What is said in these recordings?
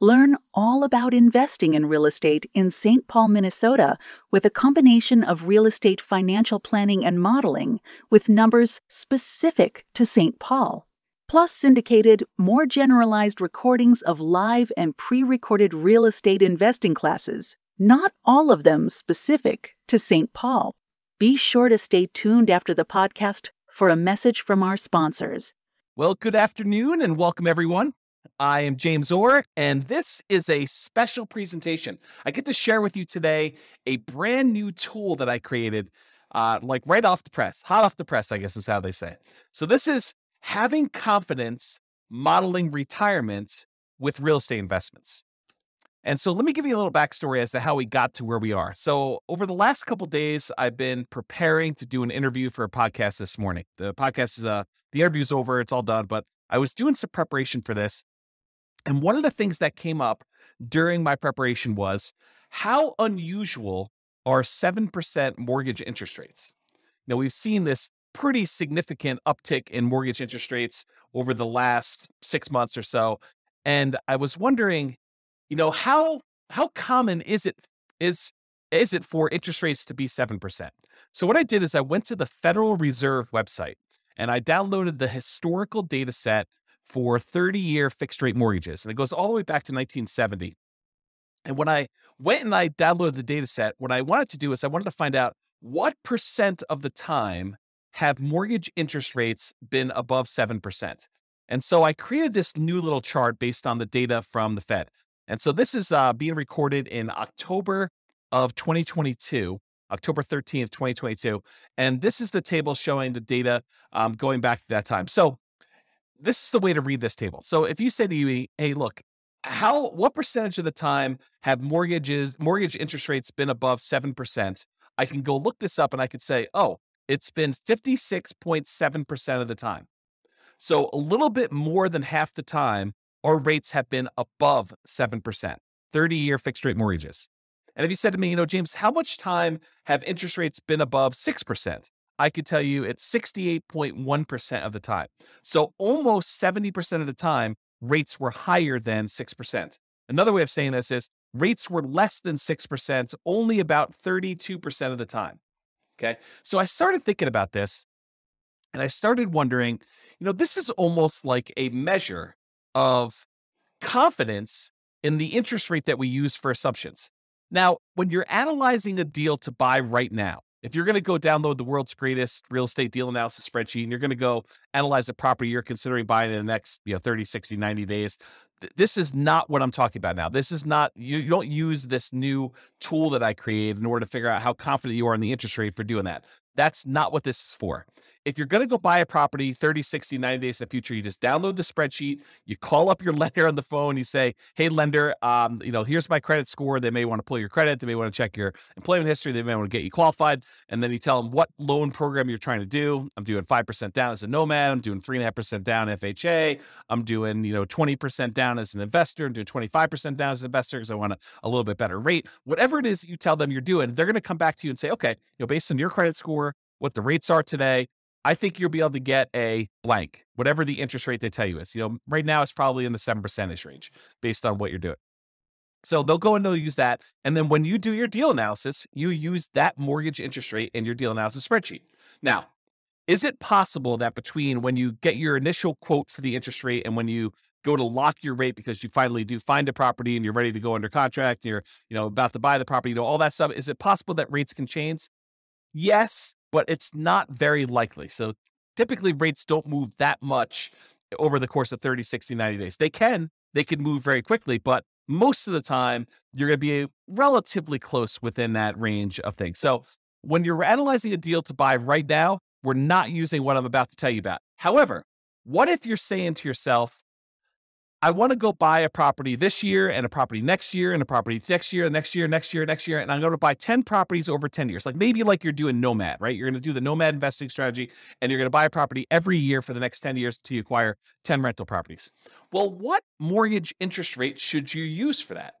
Learn all about investing in real estate in St. Paul, Minnesota, with a combination of real estate financial planning and modeling with numbers specific to St. Paul, plus syndicated, more generalized recordings of live and pre recorded real estate investing classes, not all of them specific to St. Paul. Be sure to stay tuned after the podcast for a message from our sponsors. Well, good afternoon and welcome everyone. I am James Orr, and this is a special presentation. I get to share with you today a brand new tool that I created, uh, like right off the press, hot off the press, I guess is how they say it. So, this is having confidence modeling retirement with real estate investments. And so, let me give you a little backstory as to how we got to where we are. So, over the last couple days, I've been preparing to do an interview for a podcast this morning. The podcast is uh, the interview's over, it's all done, but I was doing some preparation for this and one of the things that came up during my preparation was how unusual are 7% mortgage interest rates? Now, we've seen this pretty significant uptick in mortgage interest rates over the last six months or so. And I was wondering, you know, how how common is it is is it for interest rates to be 7%? So what I did is I went to the Federal Reserve website and I downloaded the historical data set for 30 year fixed rate mortgages. And it goes all the way back to 1970. And when I went and I downloaded the data set, what I wanted to do is I wanted to find out what percent of the time have mortgage interest rates been above 7%. And so I created this new little chart based on the data from the Fed. And so this is uh, being recorded in October of 2022, October 13th, 2022. And this is the table showing the data um, going back to that time. So this is the way to read this table. So if you say to me, hey, look, how what percentage of the time have mortgages mortgage interest rates been above 7%? I can go look this up and I could say, oh, it's been 56.7% of the time. So a little bit more than half the time, our rates have been above 7%, 30 year fixed rate mortgages. And if you said to me, you know, James, how much time have interest rates been above 6%? I could tell you it's 68.1% of the time. So almost 70% of the time, rates were higher than 6%. Another way of saying this is rates were less than 6% only about 32% of the time. Okay. So I started thinking about this and I started wondering, you know, this is almost like a measure of confidence in the interest rate that we use for assumptions. Now, when you're analyzing a deal to buy right now, if you're going to go download the world's greatest real estate deal analysis spreadsheet and you're going to go analyze a property you're considering buying in the next you know 30 60 90 days this is not what i'm talking about now this is not you, you don't use this new tool that i created in order to figure out how confident you are in the interest rate for doing that that's not what this is for. If you're going to go buy a property 30, 60, 90 days in the future, you just download the spreadsheet, you call up your lender on the phone, you say, Hey, lender, um, you know, here's my credit score. They may want to pull your credit, they may want to check your employment history, they may want to get you qualified. And then you tell them what loan program you're trying to do. I'm doing 5% down as a nomad, I'm doing 3.5% down FHA, I'm doing, you know, 20% down as an investor, I'm doing 25% down as an investor because I want a, a little bit better rate. Whatever it is you tell them you're doing, they're going to come back to you and say, Okay, you know, based on your credit score, what the rates are today, I think you'll be able to get a blank, whatever the interest rate they tell you is. You know, right now it's probably in the 7% range based on what you're doing. So they'll go and they'll use that. And then when you do your deal analysis, you use that mortgage interest rate in your deal analysis spreadsheet. Now, is it possible that between when you get your initial quote for the interest rate and when you go to lock your rate because you finally do find a property and you're ready to go under contract and you're, you know, about to buy the property, you know, all that stuff, is it possible that rates can change? Yes, but it's not very likely. So typically rates don't move that much over the course of 30, 60, 90 days. They can, they can move very quickly, but most of the time you're going to be relatively close within that range of things. So when you're analyzing a deal to buy right now, we're not using what I'm about to tell you about. However, what if you're saying to yourself, I want to go buy a property this year and a property next year and a property next year, next year, next year, next year. And I'm going to buy 10 properties over 10 years. Like maybe like you're doing nomad, right? You're going to do the nomad investing strategy and you're going to buy a property every year for the next 10 years to acquire 10 rental properties. Well, what mortgage interest rate should you use for that?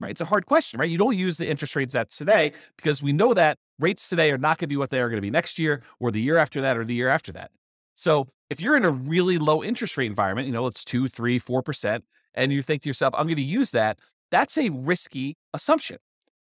Right. It's a hard question, right? You don't use the interest rates that's today because we know that rates today are not going to be what they are going to be next year or the year after that or the year after that. So if you're in a really low interest rate environment, you know, it's two, three, four percent, and you think to yourself, I'm going to use that, that's a risky assumption.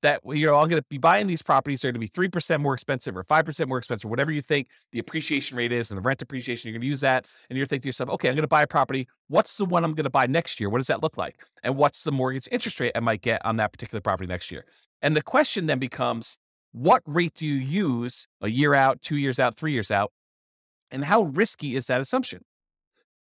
That you know, I'm going to be buying these properties, they're going to be three percent more expensive or five percent more expensive, whatever you think the appreciation rate is and the rent appreciation, you're going to use that. And you're thinking to yourself, okay, I'm going to buy a property. What's the one I'm going to buy next year? What does that look like? And what's the mortgage interest rate I might get on that particular property next year? And the question then becomes, what rate do you use a year out, two years out, three years out? And how risky is that assumption?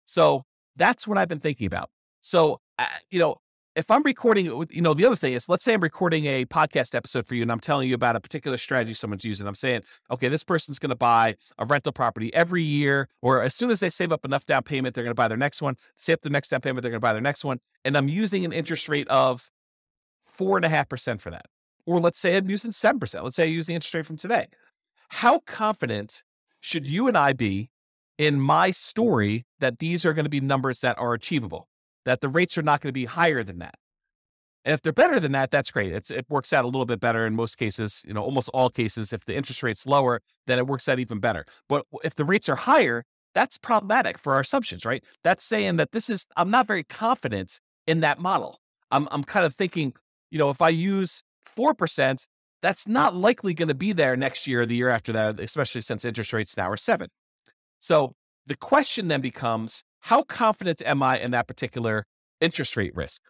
So that's what I've been thinking about. So, uh, you know, if I'm recording, you know, the other thing is, let's say I'm recording a podcast episode for you and I'm telling you about a particular strategy someone's using. I'm saying, okay, this person's going to buy a rental property every year, or as soon as they save up enough down payment, they're going to buy their next one. Save up the next down payment, they're going to buy their next one. And I'm using an interest rate of four and a half percent for that. Or let's say I'm using 7%. Let's say I use the interest rate from today. How confident should you and I be in my story that these are going to be numbers that are achievable, that the rates are not going to be higher than that? And if they're better than that, that's great. It's, it works out a little bit better in most cases, you know, almost all cases. If the interest rate's lower, then it works out even better. But if the rates are higher, that's problematic for our assumptions, right? That's saying that this is, I'm not very confident in that model. I'm, I'm kind of thinking, you know, if I use 4%, that's not likely going to be there next year or the year after that, especially since interest rates now are seven. So the question then becomes how confident am I in that particular interest rate risk?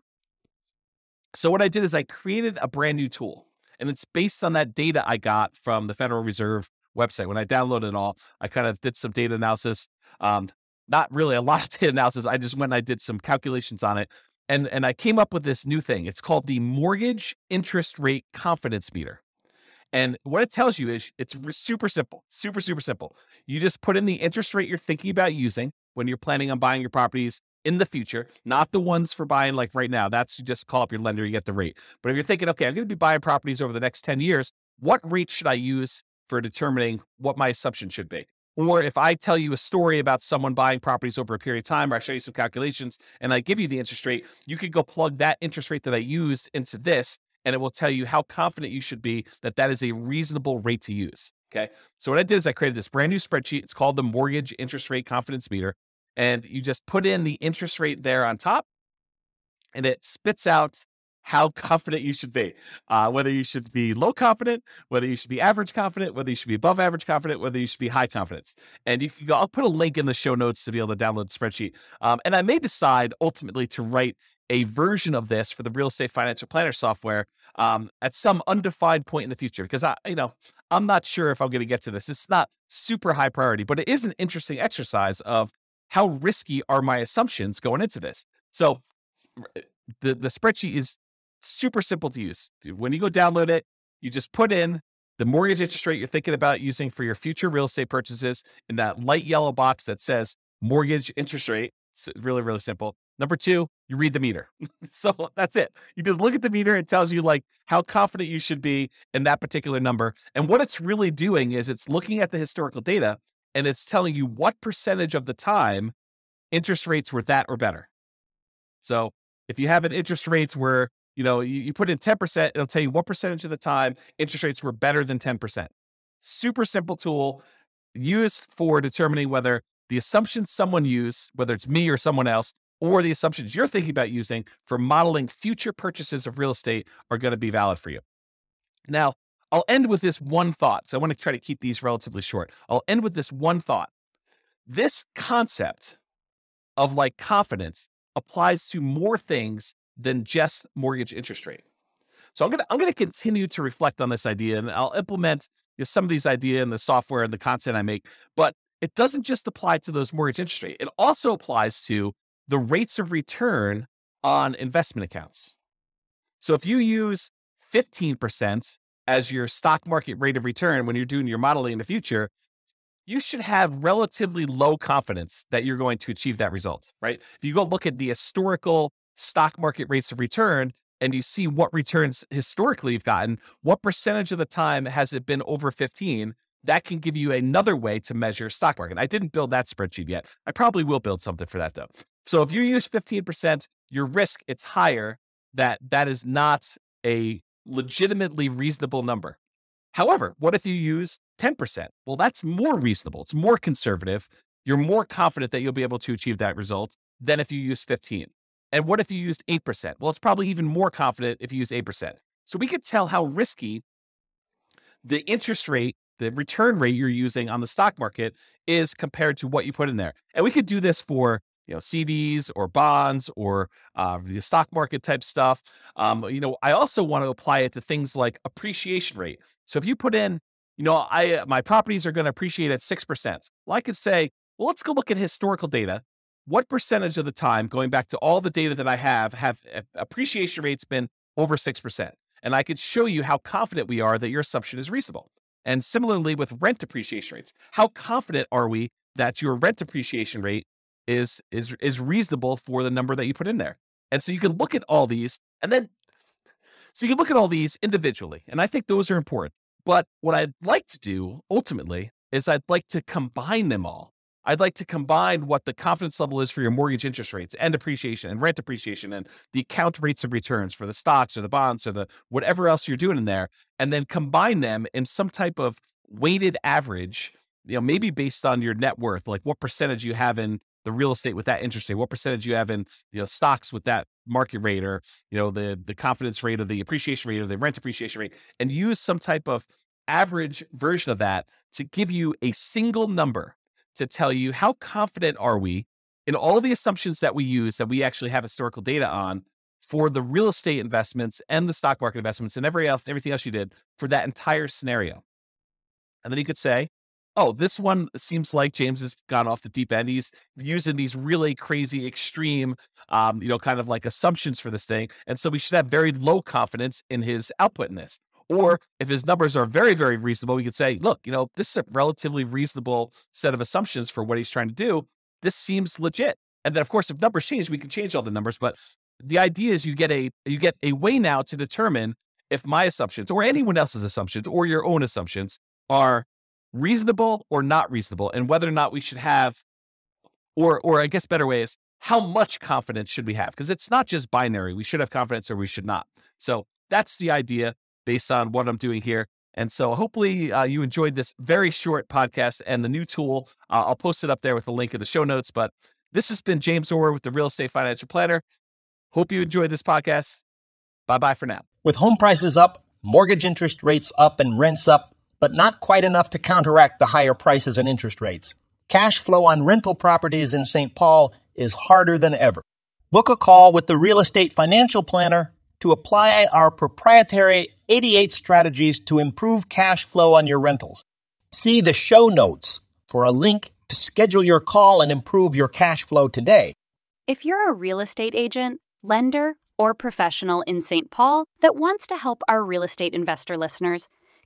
So what I did is I created a brand new tool and it's based on that data I got from the Federal Reserve website. When I downloaded it all, I kind of did some data analysis. Um, not really a lot of data analysis. I just went and I did some calculations on it. And, and I came up with this new thing. It's called the Mortgage Interest Rate Confidence Meter. And what it tells you is it's super simple, super, super simple. You just put in the interest rate you're thinking about using when you're planning on buying your properties in the future, not the ones for buying like right now. That's you just call up your lender, you get the rate. But if you're thinking, okay, I'm going to be buying properties over the next 10 years, what rate should I use for determining what my assumption should be? Or if I tell you a story about someone buying properties over a period of time, or I show you some calculations and I give you the interest rate, you could go plug that interest rate that I used into this and it will tell you how confident you should be that that is a reasonable rate to use. Okay. So what I did is I created this brand new spreadsheet. It's called the mortgage interest rate confidence meter. And you just put in the interest rate there on top and it spits out how confident you should be. Uh, whether you should be low confident, whether you should be average confident, whether you should be above average confident, whether you should be high confidence. And you can go, I'll put a link in the show notes to be able to download the spreadsheet. Um, and I may decide ultimately to write a version of this for the real estate financial planner software um, at some undefined point in the future because I, you know, I'm not sure if I'm going to get to this. It's not super high priority, but it is an interesting exercise of how risky are my assumptions going into this. So the the spreadsheet is super simple to use. When you go download it, you just put in the mortgage interest rate you're thinking about using for your future real estate purchases in that light yellow box that says mortgage interest rate. It's really, really simple. Number two, you read the meter. so that's it. You just look at the meter. It tells you like how confident you should be in that particular number. And what it's really doing is it's looking at the historical data and it's telling you what percentage of the time interest rates were that or better. So if you have an interest rates where you know, you, you put in 10%, it'll tell you what percentage of the time interest rates were better than 10%. Super simple tool used for determining whether the assumptions someone used, whether it's me or someone else, or the assumptions you're thinking about using for modeling future purchases of real estate are going to be valid for you. Now, I'll end with this one thought. So I want to try to keep these relatively short. I'll end with this one thought. This concept of like confidence applies to more things than just mortgage interest rate. So I'm gonna I'm gonna continue to reflect on this idea, and I'll implement you know, some of these ideas in the software and the content I make. But it doesn't just apply to those mortgage interest rate; it also applies to the rates of return on investment accounts. So if you use 15% as your stock market rate of return when you're doing your modeling in the future, you should have relatively low confidence that you're going to achieve that result, right? If you go look at the historical stock market rates of return and you see what returns historically you've gotten, what percentage of the time has it been over 15? That can give you another way to measure stock market. I didn't build that spreadsheet yet. I probably will build something for that though. So if you use 15%, your risk it's higher that that is not a legitimately reasonable number. However, what if you use 10%? Well, that's more reasonable. It's more conservative. You're more confident that you'll be able to achieve that result than if you use 15. And what if you used 8%? Well, it's probably even more confident if you use 8%. So we could tell how risky the interest rate, the return rate you're using on the stock market is compared to what you put in there. And we could do this for you know CDs or bonds or uh, the stock market type stuff. Um, you know, I also want to apply it to things like appreciation rate. So if you put in, you know, I my properties are going to appreciate at six percent. Well, I could say, well, let's go look at historical data. What percentage of the time, going back to all the data that I have, have appreciation rates been over six percent? And I could show you how confident we are that your assumption is reasonable. And similarly with rent appreciation rates, how confident are we that your rent appreciation rate is is is reasonable for the number that you put in there. And so you can look at all these and then so you can look at all these individually. And I think those are important. But what I'd like to do ultimately is I'd like to combine them all. I'd like to combine what the confidence level is for your mortgage interest rates and appreciation and rent appreciation and the account rates of returns for the stocks or the bonds or the whatever else you're doing in there, and then combine them in some type of weighted average, you know, maybe based on your net worth, like what percentage you have in the real estate with that interest rate, what percentage you have in you know stocks with that market rate, or you know the the confidence rate or the appreciation rate or the rent appreciation rate, and use some type of average version of that to give you a single number to tell you how confident are we in all the assumptions that we use that we actually have historical data on for the real estate investments and the stock market investments and every else, everything else you did for that entire scenario. And then you could say, oh, this one seems like James has gone off the deep end. He's using these really crazy, extreme, um, you know, kind of like assumptions for this thing. And so we should have very low confidence in his output in this. Or if his numbers are very, very reasonable, we could say, look, you know, this is a relatively reasonable set of assumptions for what he's trying to do. This seems legit. And then, of course, if numbers change, we can change all the numbers. But the idea is you get a you get a way now to determine if my assumptions or anyone else's assumptions or your own assumptions are reasonable or not reasonable and whether or not we should have or or I guess better way is how much confidence should we have? Because it's not just binary we should have confidence or we should not. So that's the idea based on what I'm doing here and so hopefully uh, you enjoyed this very short podcast and the new tool. Uh, I'll post it up there with a link in the show notes but this has been James Orr with the Real Estate Financial Planner. Hope you enjoyed this podcast. Bye bye for now. With home prices up mortgage interest rates up and rents up but not quite enough to counteract the higher prices and interest rates. Cash flow on rental properties in St. Paul is harder than ever. Book a call with the Real Estate Financial Planner to apply our proprietary 88 strategies to improve cash flow on your rentals. See the show notes for a link to schedule your call and improve your cash flow today. If you're a real estate agent, lender, or professional in St. Paul that wants to help our real estate investor listeners,